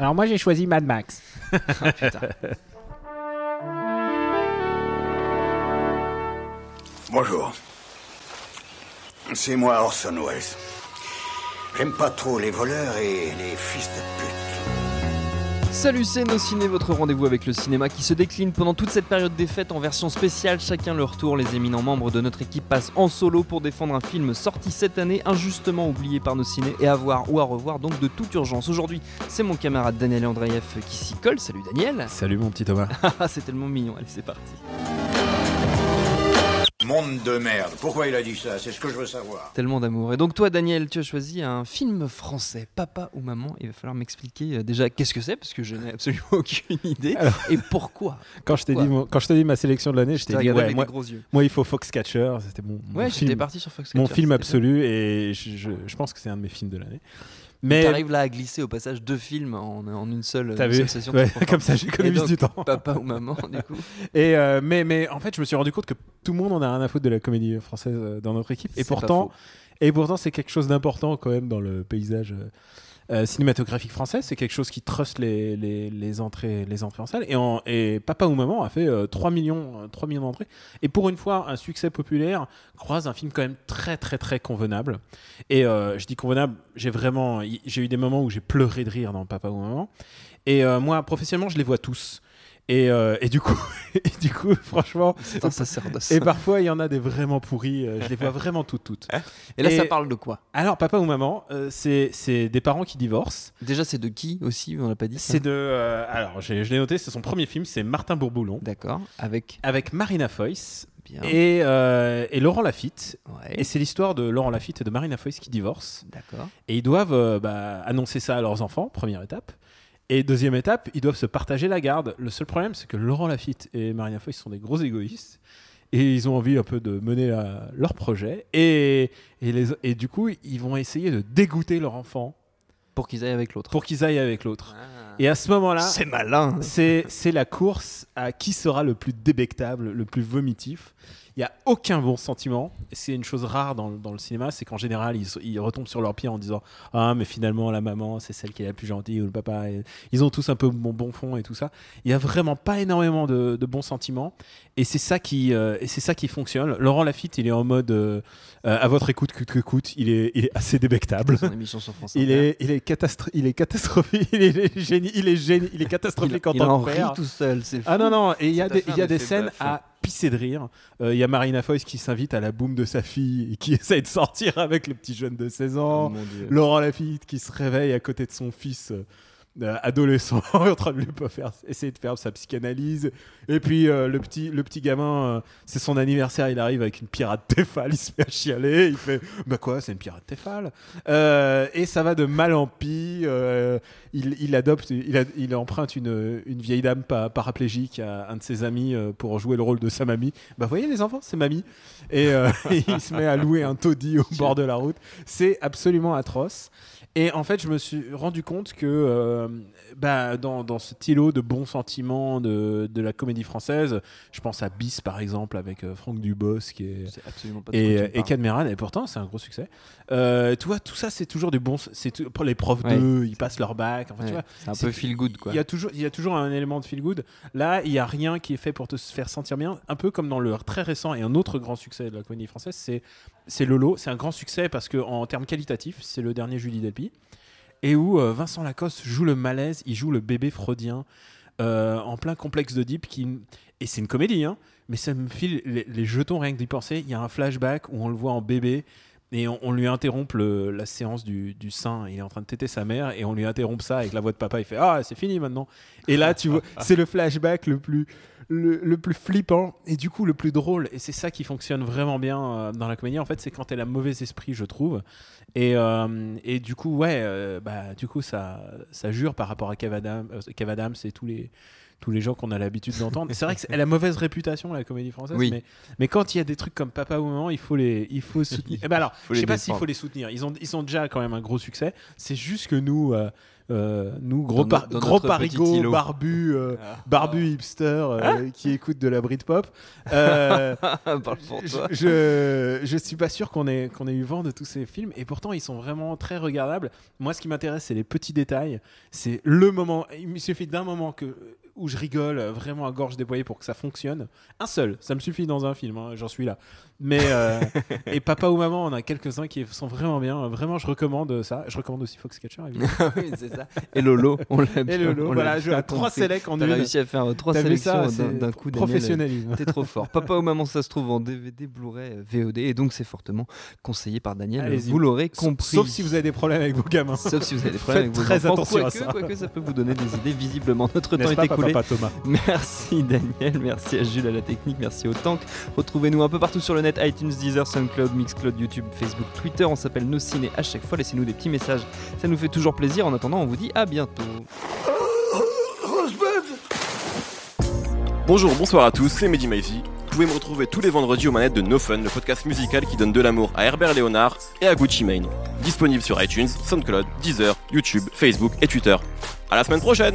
Alors moi j'ai choisi Mad Max. Bonjour. C'est moi Orson Welles. J'aime pas trop les voleurs et les fils de pute. Salut, c'est Nos Ciné, votre rendez-vous avec le cinéma qui se décline pendant toute cette période des fêtes en version spéciale. Chacun leur tour, les éminents membres de notre équipe passent en solo pour défendre un film sorti cette année, injustement oublié par nos ciné et à voir ou à revoir donc de toute urgence. Aujourd'hui, c'est mon camarade Daniel Andreev qui s'y colle. Salut Daniel Salut mon petit Thomas. Ah, c'est tellement mignon, allez, c'est parti. Monde de merde. Pourquoi il a dit ça? C'est ce que je veux savoir. Tellement d'amour. Et donc toi, Daniel, tu as choisi un film français, Papa ou Maman? Il va falloir m'expliquer euh, déjà qu'est-ce que c'est, parce que je n'ai absolument aucune idée. Alors- et pourquoi? Quand je t'ai dit, mon- quand je t'ai dit ma sélection de l'année, je t'ai dit ouais, moi, des gros yeux. moi, il faut Foxcatcher, c'était mon, mon Ouais, j'étais film, parti sur Fox mon film absolu et je, je- je pense que c'est un de mes films de l'année. Mais t'arrives là à glisser au passage deux films en, en une seule, une session. Ouais, comme ça j'économise du temps. Papa ou maman, du coup. Et euh, mais mais en fait, je me suis rendu compte que tout le monde en a rien à foutre de la comédie française euh, dans notre équipe et pourtant et pourtant c'est quelque chose d'important quand même dans le paysage euh, euh, cinématographique français, c'est quelque chose qui truste les, les, entrées les entrées en salle. Et, en- et Papa ou Maman a fait euh, 3 millions euh, 3 millions d'entrées. Et pour une fois un succès populaire croise un film quand même très très très convenable. Et euh, je dis convenable j'ai vraiment j'ai eu des moments où j'ai pleuré de rire dans Papa ou Maman. Et euh, moi professionnellement je les vois tous et, euh, et du coup et du coup franchement C'est un sacerdoce. et parfois il y en a des vraiment pourris euh, je les vois vraiment toutes toutes Et là, et- ça parle de quoi? alors papa ou maman euh, c'est des parents qui divorcent Déjà, c'est de qui aussi On l'a pas dit. c'est de euh, alors je l'ai noté c'est son premier film c'est Martin Bourboulon D'accord. Avec. avec Marina Foïs Bien. et, euh, et Laurent Lafitte Ouais. et c'est l'histoire de Laurent Lafitte et de Marina Foïs qui divorcent D'accord. et ils doivent euh, bah, annoncer ça à leurs enfants première étape et deuxième étape ils doivent se partager la garde le seul problème c'est que Laurent Lafitte et Marina Foïs sont des gros égoïstes et ils ont envie un peu de mener la- leur projet et, et, les, et du coup ils vont essayer de dégoûter leur enfant Pour qu'ils aillent avec l'autre. pour qu'ils aillent avec l'autre Ah. et à ce moment-là C'est malin. c'est la course à qui sera le plus débectable, le plus vomitif. Il n'y a aucun bon sentiment. C'est une chose rare dans, dans le cinéma, c'est qu'en général, ils, ils retombent sur leur pied en disant Ah, mais finalement, la maman, c'est celle qui est la plus gentille, ou le papa. Ils ont tous un peu bon, bon fond et tout ça. Il n'y a vraiment pas énormément de, de bons sentiments. Et c'est ça, qui, euh, et ça qui fonctionne. Laurent Lafitte, il est en mode euh, euh, À votre écoute, coûte que coûte. Il est, il est assez débectable. Son émission sur France Il est, il, est catastro- il est catastrophique. Il est, génie, il est, génie, il est catastrophique en il tant en que rit père. tout seul. C'est Ah non, non, et il y a des, il y a scènes à pisser de rire. Euh, Il y a Marina Foïs qui s'invite à la boum de sa fille et qui essaye de sortir avec le petit jeune de 16 Oh, ans. Dieu. Laurent Lafitte qui se réveille à côté de son fils euh, euh, adolescent en train de lui faire, essayer de faire sa psychanalyse. Et puis euh, le, petit, le petit gamin, euh, c'est son anniversaire, il arrive avec une pirate Tefal, il se à chialer, il fait Bah quoi, c'est une pirate Tefal? Euh, Et ça va de mal en pis. il, adopte, il, emprunte une, une vieille dame pa- paraplégique à un de ses amis pour jouer le rôle de sa mamie. Bah voyez les enfants, c'est mamie. Et il se met à louer un taudis au bord de la route. C'est absolument atroce. Et en fait, je me suis rendu compte que bah, dans, dans ce îlot de bons sentiments de, de la comédie française, je pense à Bis par exemple avec euh, Franck Dubosc qui est, absolument pas et, me et. Cadmeran, et pourtant c'est un gros succès. Euh, tu vois, tout ça c'est toujours du bon. C'est pour les profs Ouais. d'eux, ils passent leur bac. Enfin, tu Ouais, vois, C'est un peu feel good quoi. il y a toujours, il y a toujours un élément de feel good. Là, il y a rien qui est fait pour te faire sentir bien. Un peu comme dans le très récent et un autre grand succès de la comédie française, c'est c'est Lolo. C'est un grand succès parce que en termes qualitatifs, c'est le dernier Julie Delpy et où euh, Vincent Lacoste joue le malaise, il joue le bébé freudien euh, en plein complexe d'Oedipe qui et c'est une comédie, hein, mais ça me file les, les jetons rien que d'y penser. Il y a un flashback où on le voit en bébé et on, lui interrompt le- la séance du, du sein. Il est en train de téter sa mère et on lui interrompt ça avec la voix de papa. Il fait Ah, c'est fini maintenant. Et là, tu vois, c'est le flashback le plus, le, le plus flippant et du coup le plus drôle. Et c'est ça qui fonctionne vraiment bien euh, dans la comédie. En fait, c'est quand elle a mauvais esprit, je trouve. Et, euh, et du coup, ouais, euh, bah, du coup, ça, ça jure par rapport à Kev Adams, Kev Adams et tous les, tous les gens qu'on a l'habitude d'entendre. C'est vrai qu'elle a mauvaise réputation, la comédie française, Oui. mais, mais quand il y a des trucs comme Papa ou Maman, il faut les il faut soutenir. Eh ben alors, je sais pas s'il faut les soutenir. Ils ont, ils ont déjà quand même un gros succès. C'est juste que nous, euh, euh, nous gros, par- gros parigots, barbus, euh, Ah. barbus hipsters euh, qui écoutent de la Britpop. Je, je suis pas sûr qu'on ait, qu'on ait eu vent de tous ces films et pourtant ils sont vraiment très regardables. Moi, ce qui m'intéresse, c'est les petits détails. C'est le moment. Il me suffit d'un moment que, où je rigole euh, vraiment à gorge déployée pour que ça fonctionne. Un seul, ça me suffit dans un film, hein, j'en suis là. Mais euh, et Papa ou Maman, on a quelques-uns qui sont vraiment bien. Vraiment, je recommande ça. Je recommande aussi Foxcatcher, évidemment. oui, c'est ça. Et Lolo, on l'a et Lolo, on voilà, je à trois sélects en T'as réussi à faire euh, trois sélections d'un- coup. Professionnalisme. T'es trop fort. Papa ou maman, ça se trouve en DVD, Blu-ray, euh, VOD, et donc c'est fortement conseillé par Daniel. Vous l'aurez compris. Sauf si vous avez des problèmes avec vos gamins. Sauf si vous avez des problèmes Faites avec vos très enfants. attention à quoique, ça. quoique ça peut vous donner des idées. Visiblement, notre temps est écoulé. Thomas Merci Daniel, merci à Jules à la technique, merci au Tank. Retrouvez-nous un peu partout sur le net, iTunes, Deezer, SoundCloud, Mixcloud, YouTube, Facebook, Twitter. On s'appelle Nos Ciné à chaque fois. Laissez-nous des petits messages, ça nous fait toujours plaisir. En attendant, on vous dit à bientôt. Bonjour, bonsoir à tous, c'est Mehdi Maizy. Vous pouvez me retrouver tous les vendredis aux manettes de No Fun, le podcast musical qui donne de l'amour à Herbert Léonard et à Gucci Mane. Disponible sur iTunes, SoundCloud, Deezer, YouTube, Facebook et Twitter. À la semaine prochaine